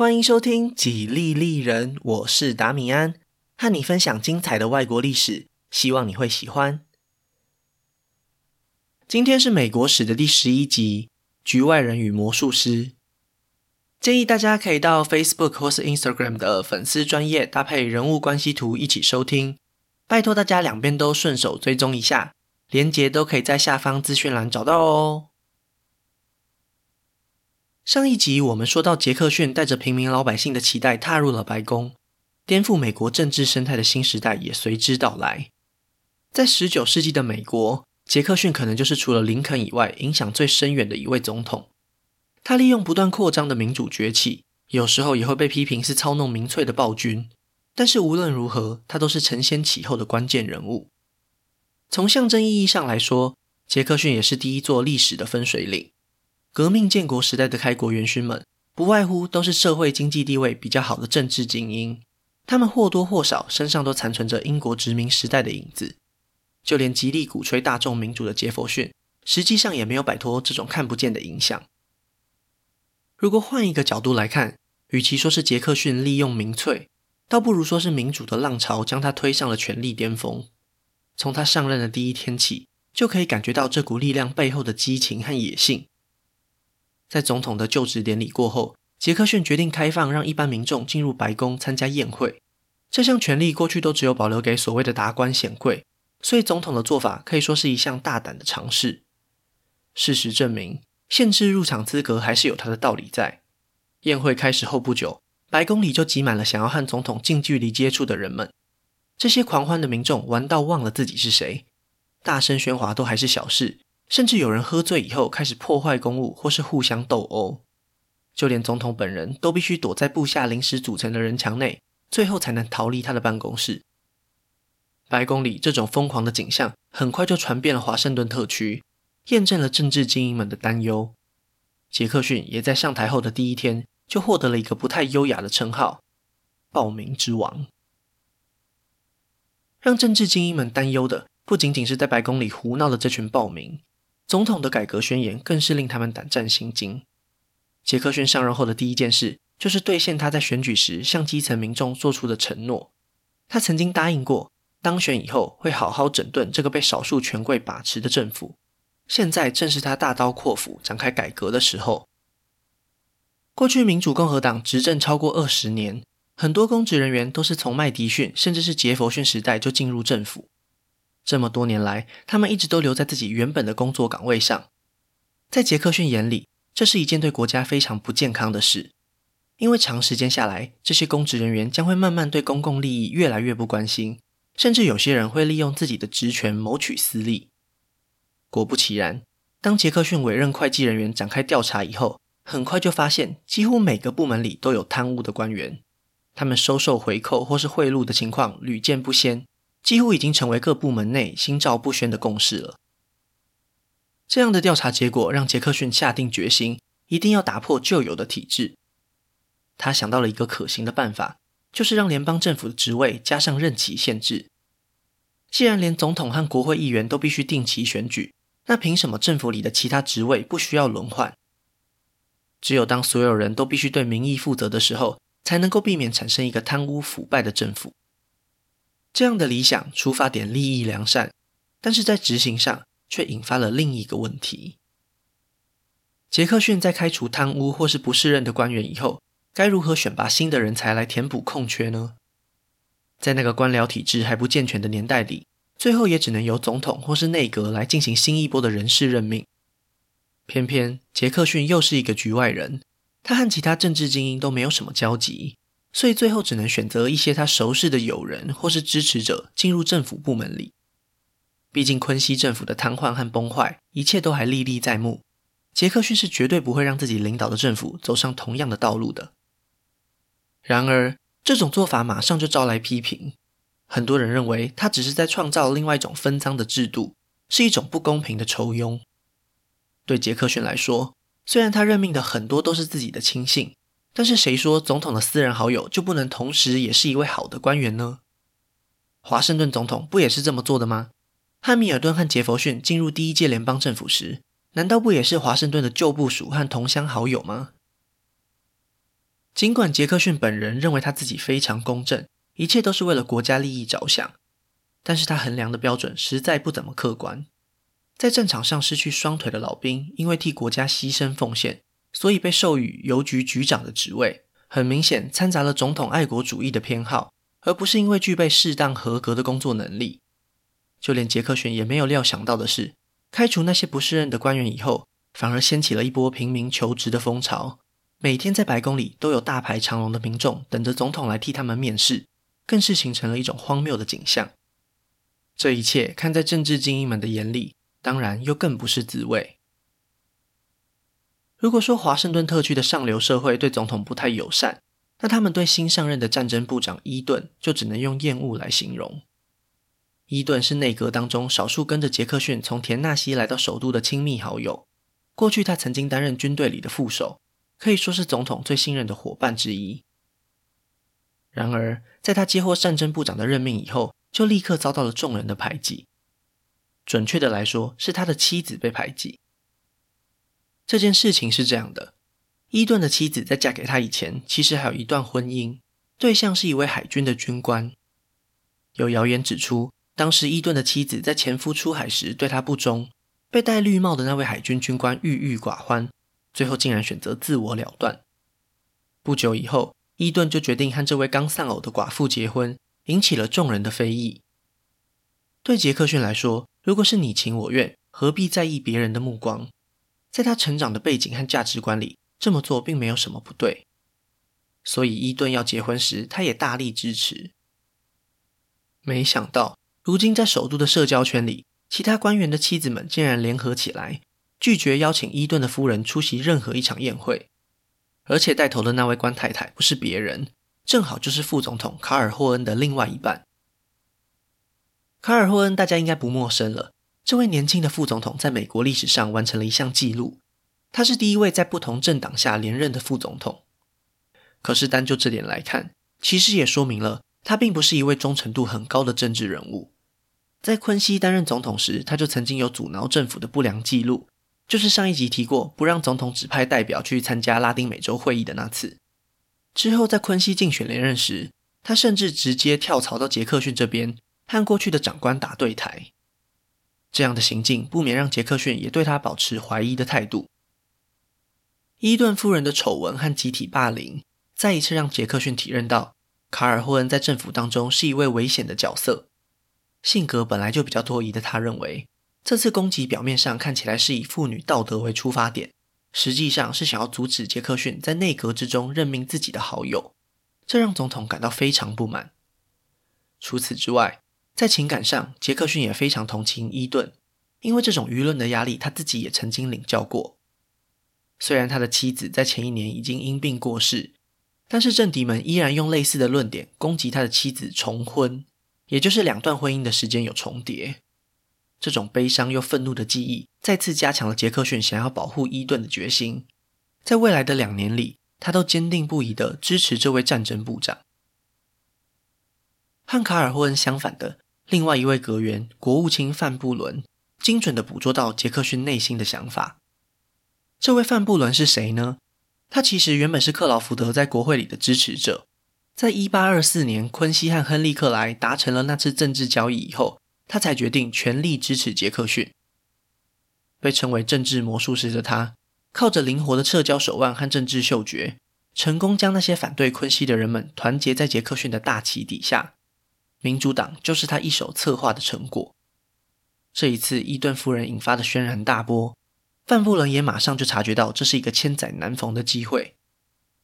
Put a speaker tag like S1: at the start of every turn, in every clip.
S1: 欢迎收听《几利利人》，我是达米安，和你分享精彩的外国历史，希望你会喜欢。今天是美国史的第十一集，《局外人与魔术师》。建议大家可以到 Facebook 或是 Instagram 的粉丝专页搭配人物关系图一起收听，拜托大家两边都顺手追踪一下，连结都可以在下方资讯栏找到哦。上一集我们说到，杰克逊带着平民老百姓的期待踏入了白宫，颠覆美国政治生态的新时代也随之到来。在十九世纪的美国，杰克逊可能就是除了林肯以外影响最深远的一位总统。他利用不断扩张的民主崛起，有时候也会被批评是操弄民粹的暴君。但是无论如何，他都是承先启后的关键人物。从象征意义上来说，杰克逊也是第一座历史的分水岭。革命建国时代的开国元勋们，不外乎都是社会经济地位比较好的政治精英，他们或多或少身上都残存着英国殖民时代的影子。就连极力鼓吹大众民主的杰佛逊，实际上也没有摆脱这种看不见的影响。如果换一个角度来看，与其说是杰克逊利用民粹，倒不如说是民主的浪潮将他推上了权力巅峰。从他上任的第一天起，就可以感觉到这股力量背后的激情和野性。在总统的就职典礼过后，杰克逊决定开放让一般民众进入白宫参加宴会。这项权利过去都只有保留给所谓的达官显贵，所以总统的做法可以说是一项大胆的尝试。事实证明，限制入场资格还是有它的道理在。宴会开始后不久，白宫里就挤满了想要和总统近距离接触的人们。这些狂欢的民众玩到忘了自己是谁，大声喧哗都还是小事。甚至有人喝醉以后开始破坏公物，或是互相斗殴，就连总统本人都必须躲在部下临时组成的人墙内，最后才能逃离他的办公室。白宫里这种疯狂的景象很快就传遍了华盛顿特区，验证了政治精英们的担忧。杰克逊也在上台后的第一天就获得了一个不太优雅的称号——暴民之王。让政治精英们担忧的不仅仅是在白宫里胡闹的这群暴民。总统的改革宣言更是令他们胆战心惊。杰克逊上任后的第一件事，就是兑现他在选举时向基层民众做出的承诺。他曾经答应过，当选以后会好好整顿这个被少数权贵把持的政府。现在正是他大刀阔斧展开改革的时候。过去民主共和党执政超过二十年，很多公职人员都是从麦迪逊甚至是杰佛逊时代就进入政府。这么多年来，他们一直都留在自己原本的工作岗位上。在杰克逊眼里，这是一件对国家非常不健康的事，因为长时间下来，这些公职人员将会慢慢对公共利益越来越不关心，甚至有些人会利用自己的职权谋取私利。果不其然，当杰克逊委任会计人员展开调查以后，很快就发现，几乎每个部门里都有贪污的官员，他们收受回扣或是贿赂的情况屡见不鲜。几乎已经成为各部门内心照不宣的共识了。这样的调查结果让杰克逊下定决心，一定要打破旧有的体制。他想到了一个可行的办法，就是让联邦政府的职位加上任期限制。既然连总统和国会议员都必须定期选举，那凭什么政府里的其他职位不需要轮换？只有当所有人都必须对民意负责的时候，才能够避免产生一个贪污腐败的政府。这样的理想出发点利益良善，但是在执行上却引发了另一个问题。杰克逊在开除贪污或是不适任的官员以后，该如何选拔新的人才来填补空缺呢？在那个官僚体制还不健全的年代里，最后也只能由总统或是内阁来进行新一波的人事任命。偏偏杰克逊又是一个局外人，他和其他政治精英都没有什么交集。所以最后只能选择一些他熟识的友人或是支持者进入政府部门里。毕竟昆西政府的瘫痪和崩坏，一切都还历历在目。杰克逊是绝对不会让自己领导的政府走上同样的道路的。然而，这种做法马上就招来批评。很多人认为他只是在创造另外一种分赃的制度，是一种不公平的抽佣。对杰克逊来说，虽然他任命的很多都是自己的亲信。但是谁说总统的私人好友就不能同时也是一位好的官员呢？华盛顿总统不也是这么做的吗？汉密尔顿和杰佛逊进入第一届联邦政府时，难道不也是华盛顿的旧部属和同乡好友吗？尽管杰克逊本人认为他自己非常公正，一切都是为了国家利益着想，但是他衡量的标准实在不怎么客观。在战场上失去双腿的老兵，因为替国家牺牲奉献，所以被授予邮局局长的职位。很明显，掺杂了总统爱国主义的偏好，而不是因为具备适当合格的工作能力。就连杰克逊也没有料想到的是，开除那些不适任的官员以后，反而掀起了一波平民求职的风潮。每天在白宫里都有大排长龙的民众等着总统来替他们面试，更是形成了一种荒谬的景象。这一切看在政治精英们的眼里，当然又更不是滋味。如果说华盛顿特区的上流社会对总统不太友善，那他们对新上任的战争部长伊顿就只能用厌恶来形容。伊顿是内阁当中少数跟着杰克逊从田纳西来到首都的亲密好友。过去他曾经担任军队里的副手，可以说是总统最信任的伙伴之一。然而，在他接获战争部长的任命以后，就立刻遭到了众人的排挤。准确的来说，是他的妻子被排挤。这件事情是这样的：伊顿的妻子在嫁给他以前，其实还有一段婚姻，对象是一位海军的军官。有谣言指出，当时伊顿的妻子在前夫出海时对他不忠，被戴绿帽的那位海军军官郁郁寡欢，最后竟然选择自我了断。不久以后，伊顿就决定和这位刚丧偶的寡妇结婚，引起了众人的非议。对杰克逊来说，如果是你情我愿，何必在意别人的目光？在他成长的背景和价值观里，这么做并没有什么不对。所以伊顿要结婚时，他也大力支持。没想到，如今在首都的社交圈里，其他官员的妻子们竟然联合起来，拒绝邀请伊顿的夫人出席任何一场宴会。而且带头的那位官太太不是别人，正好就是副总统卡尔霍恩的另外一半。卡尔霍恩大家应该不陌生了。这位年轻的副总统在美国历史上完成了一项纪录，他是第一位在不同政党下连任的副总统。可是单就这点来看，其实也说明了他并不是一位忠诚度很高的政治人物。在昆西担任总统时，他就曾经有阻挠政府的不良记录，就是上一集提过不让总统指派代表去参加拉丁美洲会议的那次。之后在昆西竞选连任时，他甚至直接跳槽到杰克逊这边，和过去的长官打对台。这样的行径不免让杰克逊也对他保持怀疑的态度。伊顿夫人的丑闻和集体霸凌，再一次让杰克逊体认到卡尔霍恩在政府当中是一位危险的角色。性格本来就比较多疑的他认为，这次攻击表面上看起来是以妇女道德为出发点，实际上是想要阻止杰克逊在内阁之中任命自己的好友，这让总统感到非常不满。除此之外，在情感上，杰克逊也非常同情伊顿，因为这种舆论的压力，他自己也曾经领教过。虽然他的妻子在前一年已经因病过世，但是政敌们依然用类似的论点攻击他的妻子重婚，也就是两段婚姻的时间有重叠。这种悲伤又愤怒的记忆，再次加强了杰克逊想要保护伊顿的决心。在未来的两年里，他都坚定不移地支持这位战争部长。和卡尔霍恩相反的。另外一位阁员，国务卿范布伦，精准地捕捉到杰克逊内心的想法。这位范布伦是谁呢？他其实原本是克劳福德在国会里的支持者。在一八二四年，昆西和亨利克莱达成了那次政治交易以后，他才决定全力支持杰克逊。被称为政治魔术师的他，靠着灵活的社交手腕和政治嗅觉，成功将那些反对昆西的人们团结在杰克逊的大旗底下。民主党就是他一手策划的成果。这一次伊顿夫人引发的轩然大波，范布伦也马上就察觉到这是一个千载难逢的机会。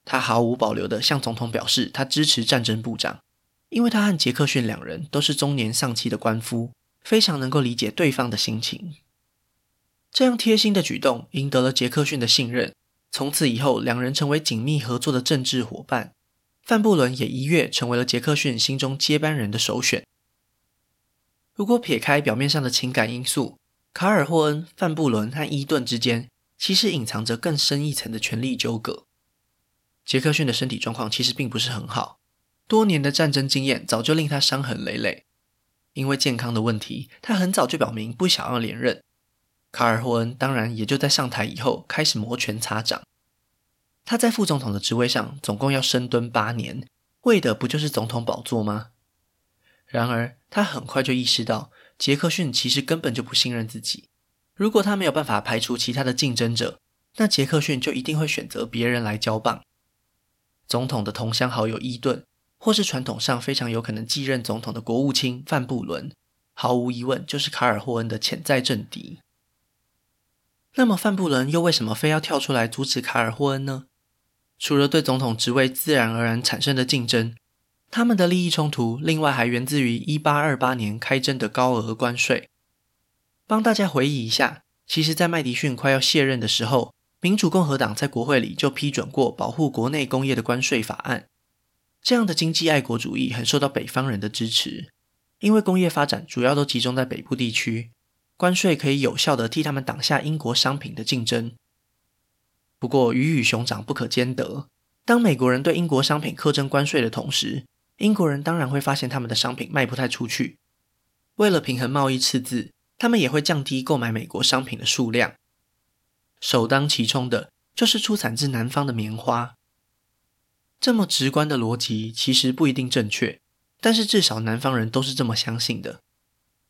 S1: 他毫无保留地向总统表示，他支持战争部长，因为他和杰克逊两人都是中年丧妻的官夫，非常能够理解对方的心情。这样贴心的举动赢得了杰克逊的信任，从此以后，两人成为紧密合作的政治伙伴。范布伦也一跃成为了杰克逊心中接班人的首选。如果撇开表面上的情感因素，卡尔霍恩、范布伦和伊顿之间其实隐藏着更深一层的权力纠葛。杰克逊的身体状况其实并不是很好，多年的战争经验早就令他伤痕累累。因为健康的问题，他很早就表明不想要连任。卡尔霍恩当然也就在上台以后开始摩拳擦掌。他在副总统的职位上总共要深蹲八年，为的不就是总统宝座吗？然而，他很快就意识到，杰克逊其实根本就不信任自己。如果他没有办法排除其他的竞争者，那杰克逊就一定会选择别人来交棒。总统的同乡好友伊顿，或是传统上非常有可能继任总统的国务卿范布伦，毫无疑问就是卡尔霍恩的潜在政敌。那么，范布伦又为什么非要跳出来阻止卡尔霍恩呢？除了对总统职位自然而然产生的竞争，他们的利益冲突，另外还源自于1828年开征的高额关税。帮大家回忆一下，其实，在麦迪逊快要卸任的时候，民主共和党在国会里就批准过保护国内工业的关税法案。这样的经济爱国主义很受到北方人的支持，因为工业发展主要都集中在北部地区，关税可以有效地替他们挡下英国商品的竞争。不过，鱼与熊掌不可兼得。当美国人对英国商品苛征关税的同时，英国人当然会发现他们的商品卖不太出去。为了平衡贸易赤字，他们也会降低购买美国商品的数量。首当其冲的就是出产自南方的棉花。这么直观的逻辑其实不一定正确，但是至少南方人都是这么相信的。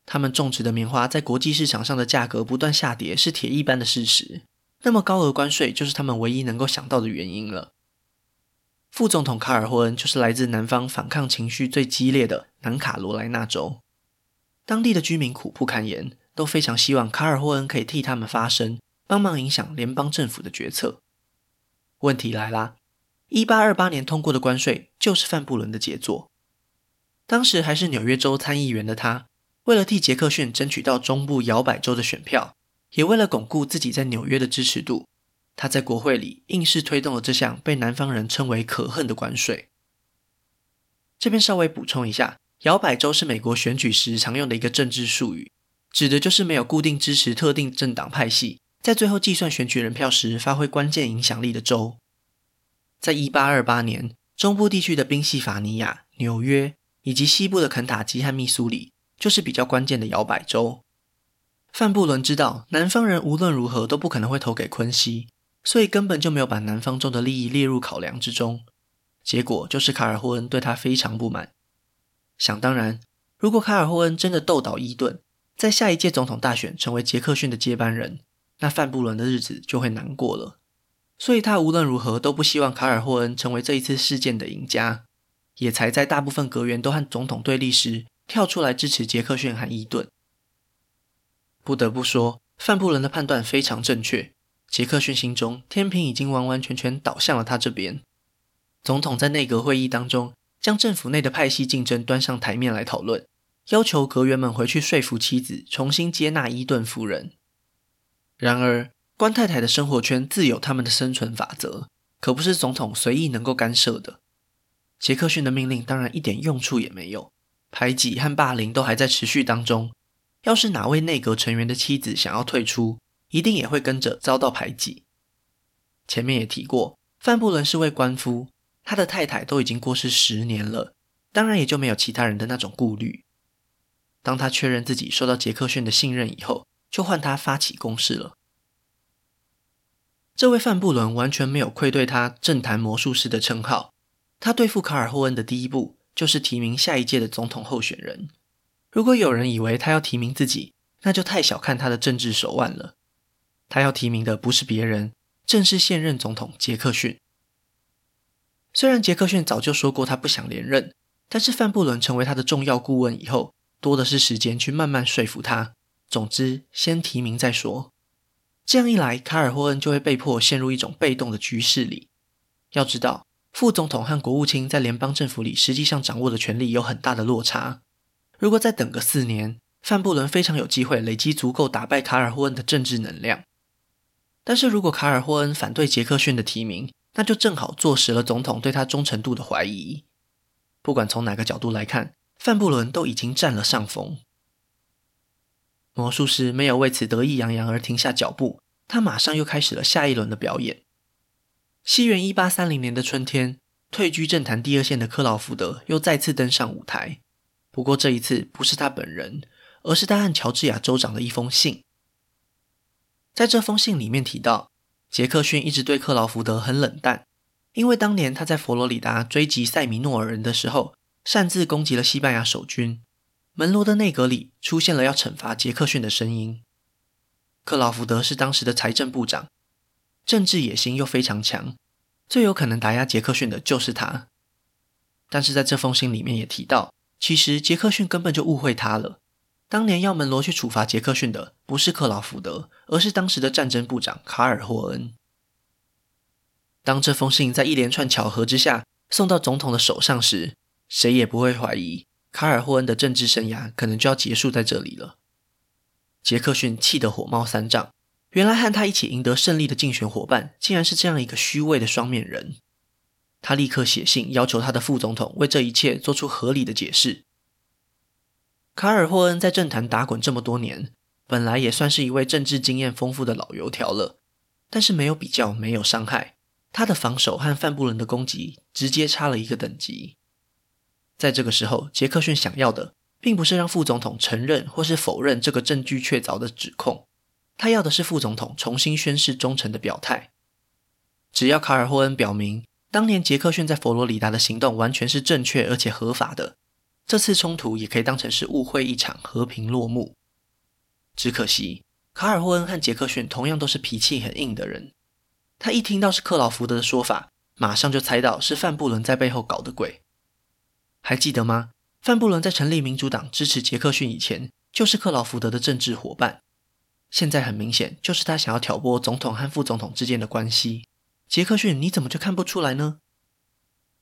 S1: 他们种植的棉花在国际市场上的价格不断下跌，是铁一般的事实。那么高额关税就是他们唯一能够想到的原因了。副总统卡尔霍恩就是来自南方反抗情绪最激烈的南卡罗来纳州，当地的居民苦不堪言，都非常希望卡尔霍恩可以替他们发声，帮忙影响联邦政府的决策。问题来啦，一八二八年通过的关税就是范布伦的杰作，当时还是纽约州参议员的他，为了替杰克逊争取到中部摇摆州的选票。也为了巩固自己在纽约的支持度，他在国会里硬是推动了这项被南方人称为可恨的关税。这边稍微补充一下，摇摆州是美国选举时常用的一个政治术语，指的就是没有固定支持特定政党派系，在最后计算选举人票时发挥关键影响力的州。在一八二八年，中部地区的宾夕法尼亚、纽约以及西部的肯塔基和密苏里，就是比较关键的摇摆州。范布伦知道南方人无论如何都不可能会投给昆西，所以根本就没有把南方州的利益列入考量之中。结果就是卡尔霍恩对他非常不满。想当然，如果卡尔霍恩真的斗倒伊顿，在下一届总统大选成为杰克逊的接班人，那范布伦的日子就会难过了。所以他无论如何都不希望卡尔霍恩成为这一次事件的赢家，也才在大部分阁员都和总统对立时，跳出来支持杰克逊和伊顿。不得不说，范布伦的判断非常正确。杰克逊心中天平已经完完全全倒向了他这边。总统在内阁会议当中，将政府内的派系竞争端上台面来讨论，要求阁员们回去说服妻子重新接纳伊顿夫人。然而，官太太的生活圈自有他们的生存法则，可不是总统随意能够干涉的。杰克逊的命令当然一点用处也没有，排挤和霸凌都还在持续当中。要是哪位内阁成员的妻子想要退出，一定也会跟着遭到排挤。前面也提过，范布伦是位官夫，他的太太都已经过世十年了，当然也就没有其他人的那种顾虑。当他确认自己受到杰克逊的信任以后，就换他发起攻势了。这位范布伦完全没有愧对他“政坛魔术师”的称号，他对付卡尔霍恩的第一步就是提名下一届的总统候选人。如果有人以为他要提名自己，那就太小看他的政治手腕了。他要提名的不是别人，正是现任总统杰克逊。虽然杰克逊早就说过他不想连任，但是范布伦成为他的重要顾问以后，多的是时间去慢慢说服他。总之，先提名再说。这样一来，卡尔霍恩就会被迫陷入一种被动的局势里。要知道，副总统和国务卿在联邦政府里实际上掌握的权力有很大的落差。如果再等个四年，范布伦非常有机会累积足够打败卡尔霍恩的政治能量。但是如果卡尔霍恩反对杰克逊的提名，那就正好坐实了总统对他忠诚度的怀疑。不管从哪个角度来看，范布伦都已经占了上风。魔术师没有为此得意洋洋而停下脚步，他马上又开始了下一轮的表演。西元一八三零年的春天，退居政坛第二线的克劳福德又再次登上舞台。不过这一次不是他本人，而是他和乔治亚州长的一封信。在这封信里面提到，杰克逊一直对克劳福德很冷淡，因为当年他在佛罗里达追击塞米诺尔人的时候，擅自攻击了西班牙守军，门罗的内阁里出现了要惩罚杰克逊的声音。克劳福德是当时的财政部长，政治野心又非常强，最有可能打压杰克逊的就是他。但是在这封信里面也提到，其实杰克逊根本就误会他了。当年要门罗去处罚杰克逊的不是克劳福德，而是当时的战争部长卡尔霍恩。当这封信在一连串巧合之下送到总统的手上时，谁也不会怀疑卡尔霍恩的政治生涯可能就要结束在这里了。杰克逊气得火冒三丈，原来和他一起赢得胜利的竞选伙伴竟然是这样一个虚伪的双面人。他立刻写信要求他的副总统为这一切做出合理的解释。卡尔霍恩在政坛打滚这么多年，本来也算是一位政治经验丰富的老油条了。但是没有比较，没有伤害，他的防守和范布伦的攻击直接差了一个等级。在这个时候，杰克逊想要的并不是让副总统承认或是否认这个证据确凿的指控，他要的是副总统重新宣誓忠诚的表态。只要卡尔霍恩表明，当年杰克逊在佛罗里达的行动完全是正确而且合法的。这次冲突也可以当成是误会一场，和平落幕。只可惜，卡尔霍恩和杰克逊同样都是脾气很硬的人。他一听到是克劳福德的说法，马上就猜到是范布伦在背后搞的鬼。还记得吗？范布伦在成立民主党支持杰克逊以前，就是克劳福德的政治伙伴。现在很明显，就是他想要挑拨总统和副总统之间的关系。杰克逊，你怎么就看不出来呢？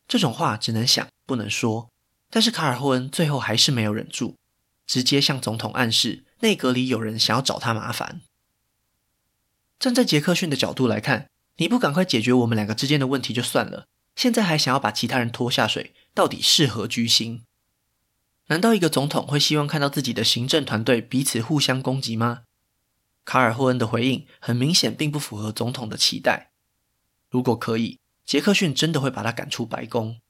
S1: 这种话只能想，不能说。但是卡尔霍恩最后还是没有忍住，直接向总统暗示内阁里有人想要找他麻烦。站在杰克逊的角度来看，你不赶快解决我们两个之间的问题就算了，现在还想要把其他人拖下水，到底是何居心？难道一个总统会希望看到自己的行政团队彼此互相攻击吗？卡尔霍恩的回应很明显并不符合总统的期待。如果可以，杰克逊真的会把他赶出白宫。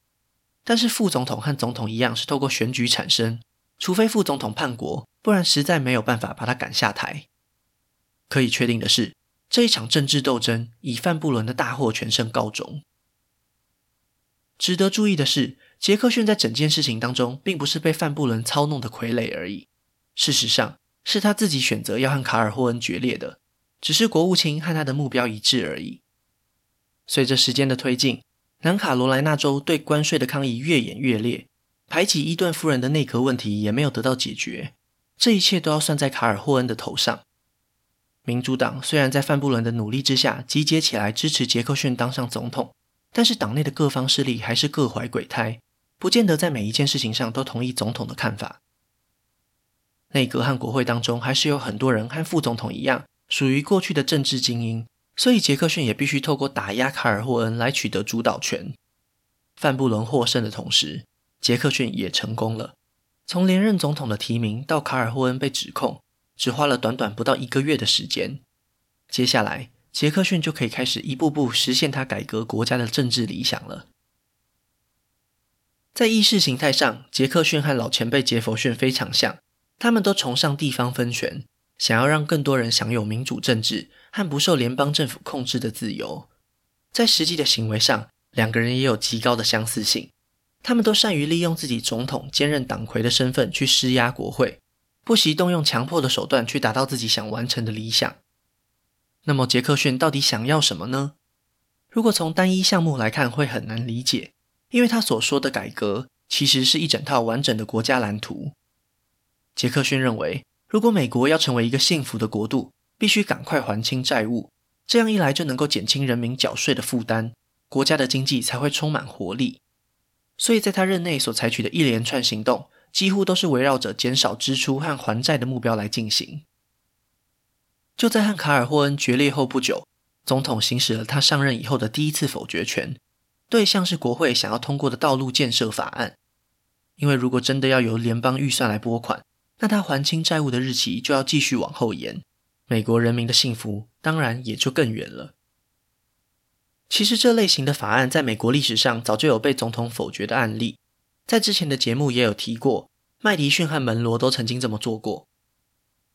S1: 但是副总统和总统一样是透过选举产生，除非副总统叛国，不然实在没有办法把他赶下台。可以确定的是，这一场政治斗争以范布伦的大获全胜告终。值得注意的是，杰克逊在整件事情当中，并不是被范布伦操弄的傀儡而已，事实上是他自己选择要和卡尔霍恩决裂的，只是国务卿和他的目标一致而已。随着时间的推进，南卡罗来纳州对关税的抗议越演越烈，排挤伊顿夫人的内阁问题也没有得到解决，这一切都要算在卡尔霍恩的头上。民主党虽然在范布伦的努力之下集结起来支持杰克逊当上总统，但是党内的各方势力还是各怀鬼胎，不见得在每一件事情上都同意总统的看法。内阁和国会当中还是有很多人和副总统一样，属于过去的政治精英。所以，杰克逊也必须透过打压卡尔霍恩来取得主导权。范布伦获胜的同时，杰克逊也成功了。从连任总统的提名到卡尔霍恩被指控，只花了短短不到一个月的时间。接下来，杰克逊就可以开始一步步实现他改革国家的政治理想了。在意识形态上，杰克逊和老前辈杰佛逊非常像，他们都崇尚地方分权。想要让更多人享有民主政治和不受联邦政府控制的自由，在实际的行为上，两个人也有极高的相似性。他们都善于利用自己总统兼任党魁的身份去施压国会，不惜动用强迫的手段去达到自己想完成的理想。那么，杰克逊到底想要什么呢？如果从单一项目来看，会很难理解，因为他所说的改革其实是一整套完整的国家蓝图。杰克逊认为。如果美国要成为一个幸福的国度，必须赶快还清债务，这样一来就能够减轻人民缴税的负担，国家的经济才会充满活力。所以在他任内所采取的一连串行动，几乎都是围绕着减少支出和还债的目标来进行。就在和卡尔霍恩决裂后不久，总统行使了他上任以后的第一次否决权，对象是国会想要通过的道路建设法案。因为如果真的要由联邦预算来拨款，那他还清债务的日期就要继续往后延，美国人民的幸福当然也就更远了。其实这类型的法案在美国历史上早就有被总统否决的案例，在之前的节目也有提过，麦迪逊和门罗都曾经这么做过。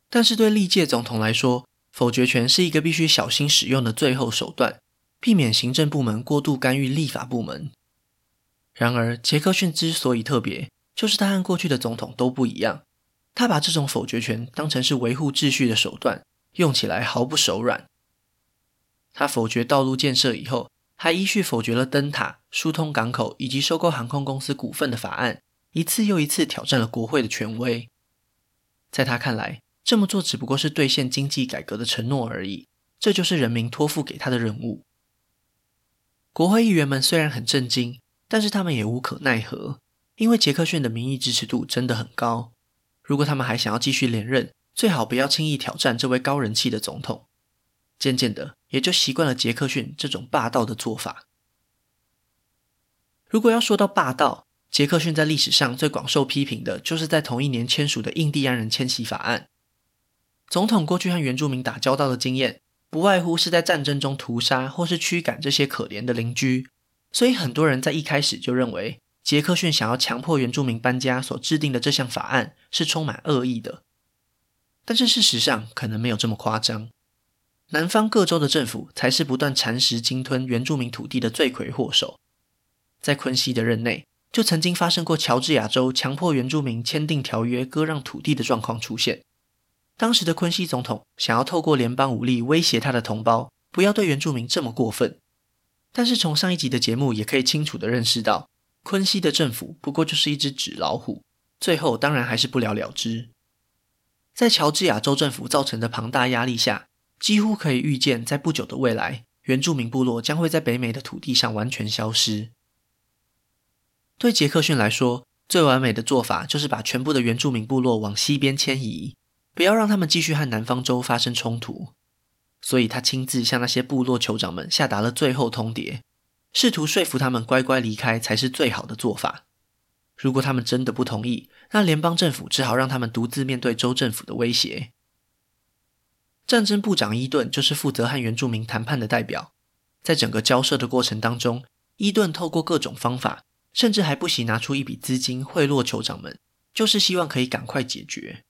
S1: 但是对历届总统来说，否决权是一个必须小心使用的最后手段，避免行政部门过度干预立法部门。然而，杰克逊之所以特别，就是他和过去的总统都不一样。他把这种否决权当成是维护秩序的手段，用起来毫不手软。他否决道路建设以后，还依序否决了灯塔、疏通港口以及收购航空公司股份的法案，一次又一次挑战了国会的权威。在他看来，这么做只不过是兑现经济改革的承诺而已，这就是人民托付给他的任务。国会议员们虽然很震惊，但是他们也无可奈何，因为杰克逊的民意支持度真的很高。如果他们还想要继续连任，最好不要轻易挑战这位高人气的总统。渐渐的，也就习惯了杰克逊这种霸道的做法。如果要说到霸道，杰克逊在历史上最广受批评的就是在同一年签署的印第安人迁徙法案。总统过去和原住民打交道的经验，不外乎是在战争中屠杀或是驱赶这些可怜的邻居，所以很多人在一开始就认为。杰克逊想要强迫原住民搬家所制定的这项法案是充满恶意的，但是事实上可能没有这么夸张。南方各州的政府才是不断蚕食、鲸吞原住民土地的罪魁祸首。在昆西的任内，就曾经发生过乔治亚州强迫原住民签订条约割让土地的状况出现。当时的昆西总统想要透过联邦武力威胁他的同胞，不要对原住民这么过分。但是从上一集的节目也可以清楚地认识到。昆西的政府不过就是一只纸老虎，最后当然还是不了了之。在乔治亚州政府造成的庞大压力下，几乎可以预见，在不久的未来，原住民部落将会在北美的土地上完全消失。对杰克逊来说，最完美的做法就是把全部的原住民部落往西边迁移，不要让他们继续和南方州发生冲突。所以他亲自向那些部落酋长们下达了最后通牒。试图说服他们乖乖离开才是最好的做法。如果他们真的不同意，那联邦政府只好让他们独自面对州政府的威胁。战争部长伊顿就是负责和原住民谈判的代表。在整个交涉的过程当中，伊顿透过各种方法，甚至还不惜拿出一笔资金贿赂酋长们，就是希望可以赶快解决。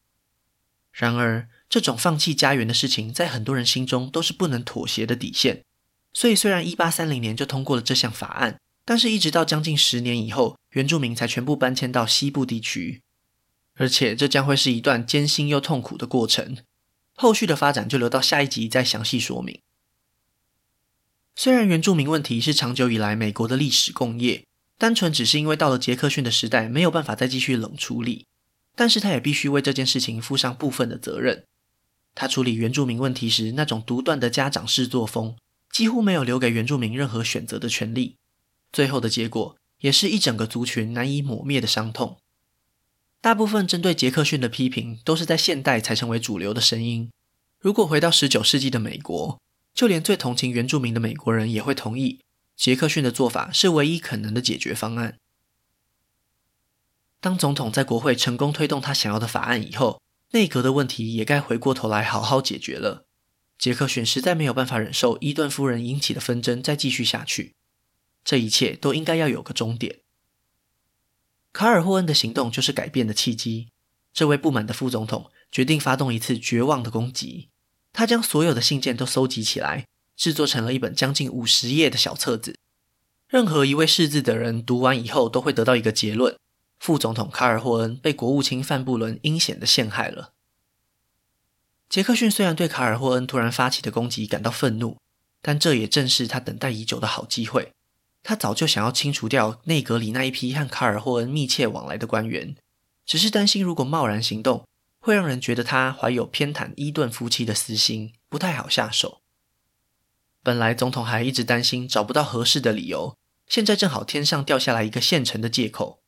S1: 然而，这种放弃家园的事情，在很多人心中都是不能妥协的底线。所以，虽然一八三零年就通过了这项法案，但是一直到将近十年以后，原住民才全部搬迁到西部地区，而且这将会是一段艰辛又痛苦的过程。后续的发展就留到下一集再详细说明。虽然原住民问题是长久以来美国的历史共业，单纯只是因为到了杰克逊的时代没有办法再继续冷处理，但是他也必须为这件事情负上部分的责任。他处理原住民问题时那种独断的家长式作风。几乎没有留给原住民任何选择的权利，最后的结果也是一整个族群难以抹灭的伤痛。大部分针对杰克逊的批评都是在现代才成为主流的声音。如果回到十九世纪的美国，就连最同情原住民的美国人也会同意，杰克逊的做法是唯一可能的解决方案。当总统在国会成功推动他想要的法案以后，内阁的问题也该回过头来好好解决了。杰克逊实在没有办法忍受伊顿夫人引起的纷争再继续下去，这一切都应该要有个终点。卡尔霍恩的行动就是改变的契机。这位不满的副总统决定发动一次绝望的攻击。他将所有的信件都搜集起来，制作成了一本将近五十页的小册子。任何一位识字的人读完以后，都会得到一个结论：副总统卡尔霍恩被国务卿范布伦阴险的陷害了。杰克逊虽然对卡尔霍恩突然发起的攻击感到愤怒，但这也正是他等待已久的好机会。他早就想要清除掉内阁里那一批和卡尔霍恩密切往来的官员，只是担心如果贸然行动，会让人觉得他怀有偏袒伊顿夫妻的私心，不太好下手。本来总统还一直担心找不到合适的理由，现在正好天上掉下来一个现成的借口：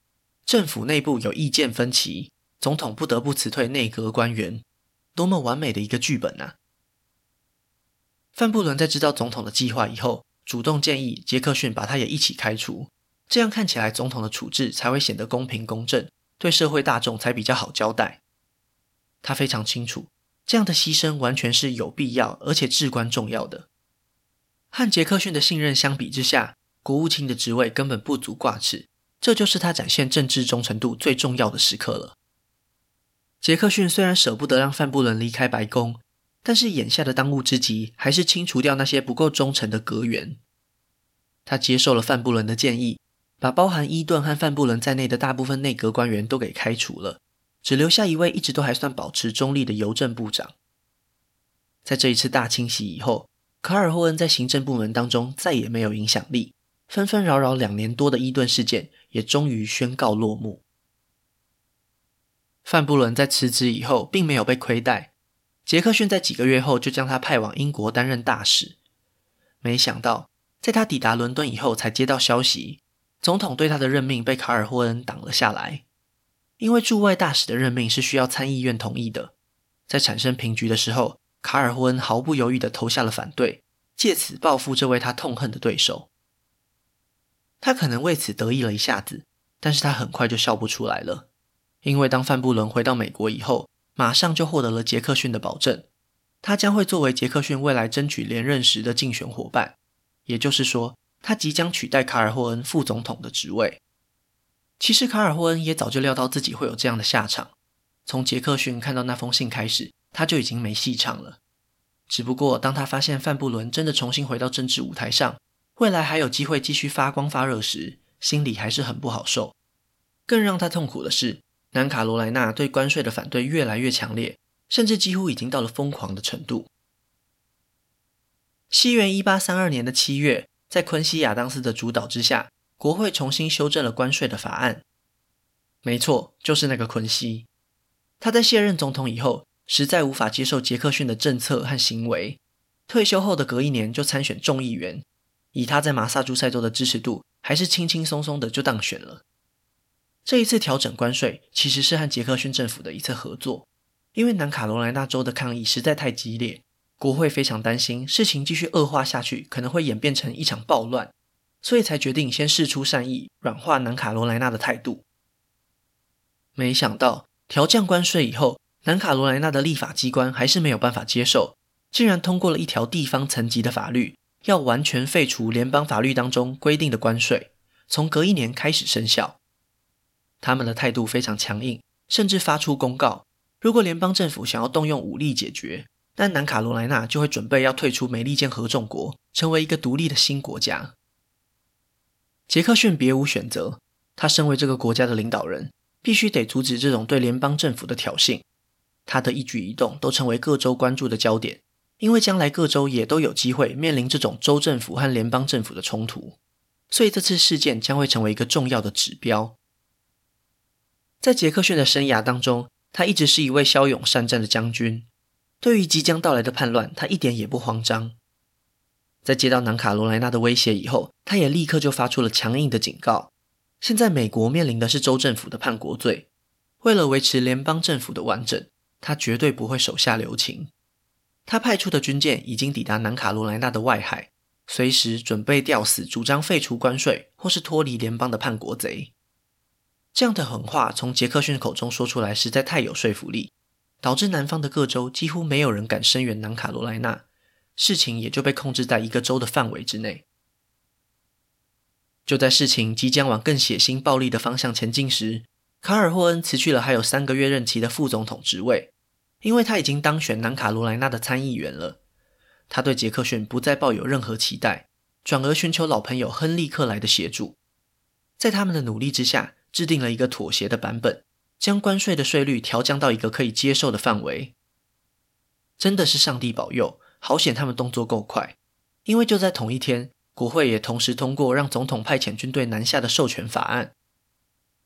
S1: 政府内部有意见分歧，总统不得不辞退内阁官员。多么完美的一个剧本啊！范布伦在知道总统的计划以后，主动建议杰克逊把他也一起开除，这样看起来总统的处置才会显得公平公正，对社会大众才比较好交代。他非常清楚，这样的牺牲完全是有必要而且至关重要的。和杰克逊的信任相比之下，国务卿的职位根本不足挂齿，这就是他展现政治忠诚度最重要的时刻了。杰克逊虽然舍不得让范布伦离开白宫，但是眼下的当务之急还是清除掉那些不够忠诚的阁员。他接受了范布伦的建议，把包含伊顿和范布伦在内的大部分内阁官员都给开除了，只留下一位一直都还算保持中立的邮政部长。在这一次大清洗以后，卡尔霍恩在行政部门当中再也没有影响力，纷纷扰扰两年多的伊顿事件也终于宣告落幕。范布伦在辞职以后并没有被亏待，杰克逊在几个月后就将他派往英国担任大使。没想到，在他抵达伦敦以后，才接到消息，总统对他的任命被卡尔霍恩挡了下来。因为驻外大使的任命是需要参议院同意的，在产生平局的时候，卡尔霍恩毫不犹豫地投下了反对，借此报复这位他痛恨的对手。他可能为此得意了一下子，但是他很快就笑不出来了。因为当范布伦回到美国以后，马上就获得了杰克逊的保证，他将会作为杰克逊未来争取连任时的竞选伙伴，也就是说，他即将取代卡尔霍恩副总统的职位。其实卡尔霍恩也早就料到自己会有这样的下场，从杰克逊看到那封信开始，他就已经没戏唱了。只不过当他发现范布伦真的重新回到政治舞台上，未来还有机会继续发光发热时，心里还是很不好受。更让他痛苦的是，南卡罗来纳对关税的反对越来越强烈，甚至几乎已经到了疯狂的程度。西元一八三二年的七月，在昆西亚当斯的主导之下，国会重新修正了关税的法案。没错，就是那个昆西。他在卸任总统以后，实在无法接受杰克逊的政策和行为，退休后的隔一年就参选众议员，以他在马萨诸塞州的支持度，还是轻轻松松的就当选了。这一次调整关税其实是和杰克逊政府的一次合作，因为南卡罗来纳州的抗议实在太激烈，国会非常担心事情继续恶化下去可能会演变成一场暴乱，所以才决定先释出善意，软化南卡罗来纳的态度。没想到调降关税以后，南卡罗来纳的立法机关还是没有办法接受，竟然通过了一条地方层级的法律，要完全废除联邦法律当中规定的关税，从隔一年开始生效。他们的态度非常强硬，甚至发出公告：如果联邦政府想要动用武力解决，那南卡罗来纳就会准备要退出美利坚合众国，成为一个独立的新国家。杰克逊别无选择，他身为这个国家的领导人，必须得阻止这种对联邦政府的挑衅。他的一举一动都成为各州关注的焦点，因为将来各州也都有机会面临这种州政府和联邦政府的冲突，所以这次事件将会成为一个重要的指标。在杰克逊的生涯当中，他一直是一位骁勇善战的将军。对于即将到来的叛乱，他一点也不慌张。在接到南卡罗来纳的威胁以后，他也立刻就发出了强硬的警告。现在美国面临的是州政府的叛国罪，为了维持联邦政府的完整，他绝对不会手下留情。他派出的军舰已经抵达南卡罗来纳的外海，随时准备吊死主张废除关税或是脱离联邦的叛国贼。这样的狠话从杰克逊口中说出来，实在太有说服力，导致南方的各州几乎没有人敢声援南卡罗来纳，事情也就被控制在一个州的范围之内。就在事情即将往更血腥暴力的方向前进时，卡尔霍恩辞去了还有三个月任期的副总统职位，因为他已经当选南卡罗来纳的参议员了。他对杰克逊不再抱有任何期待，转而寻求老朋友亨利克莱的协助，在他们的努力之下，制定了一个妥协的版本，将关税的税率调降到一个可以接受的范围。真的是上帝保佑，好险他们动作够快，因为就在同一天，国会也同时通过让总统派遣军队南下的授权法案。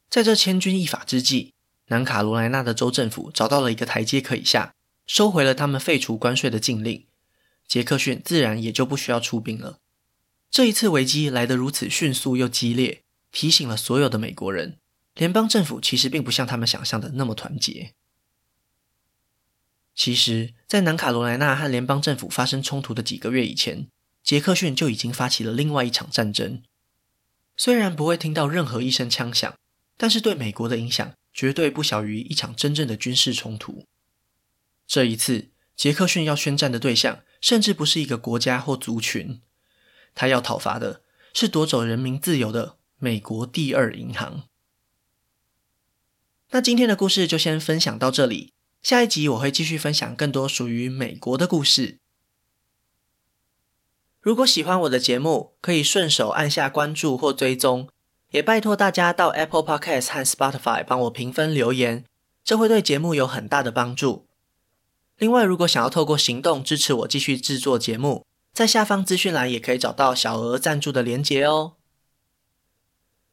S1: 在这千钧一发之际，南卡罗来纳的州政府找到了一个台阶可以下，收回了他们废除关税的禁令。杰克逊自然也就不需要出兵了。这一次危机来得如此迅速又激烈。提醒了所有的美国人，联邦政府其实并不像他们想象的那么团结。其实，在南卡罗来纳和联邦政府发生冲突的几个月以前，杰克逊就已经发起了另外一场战争。虽然不会听到任何一声枪响，但是对美国的影响绝对不小于一场真正的军事冲突。这一次，杰克逊要宣战的对象，甚至不是一个国家或族群，他要讨伐的是夺走人民自由的。美国第二银行。那今天的故事就先分享到这里，下一集我会继续分享更多属于美国的故事。如果喜欢我的节目，可以顺手按下关注或追踪，也拜托大家到 Apple Podcast 和 Spotify 帮我评分留言，这会对节目有很大的帮助。另外，如果想要透过行动支持我继续制作节目，在下方资讯栏也可以找到小额赞助的连结哦。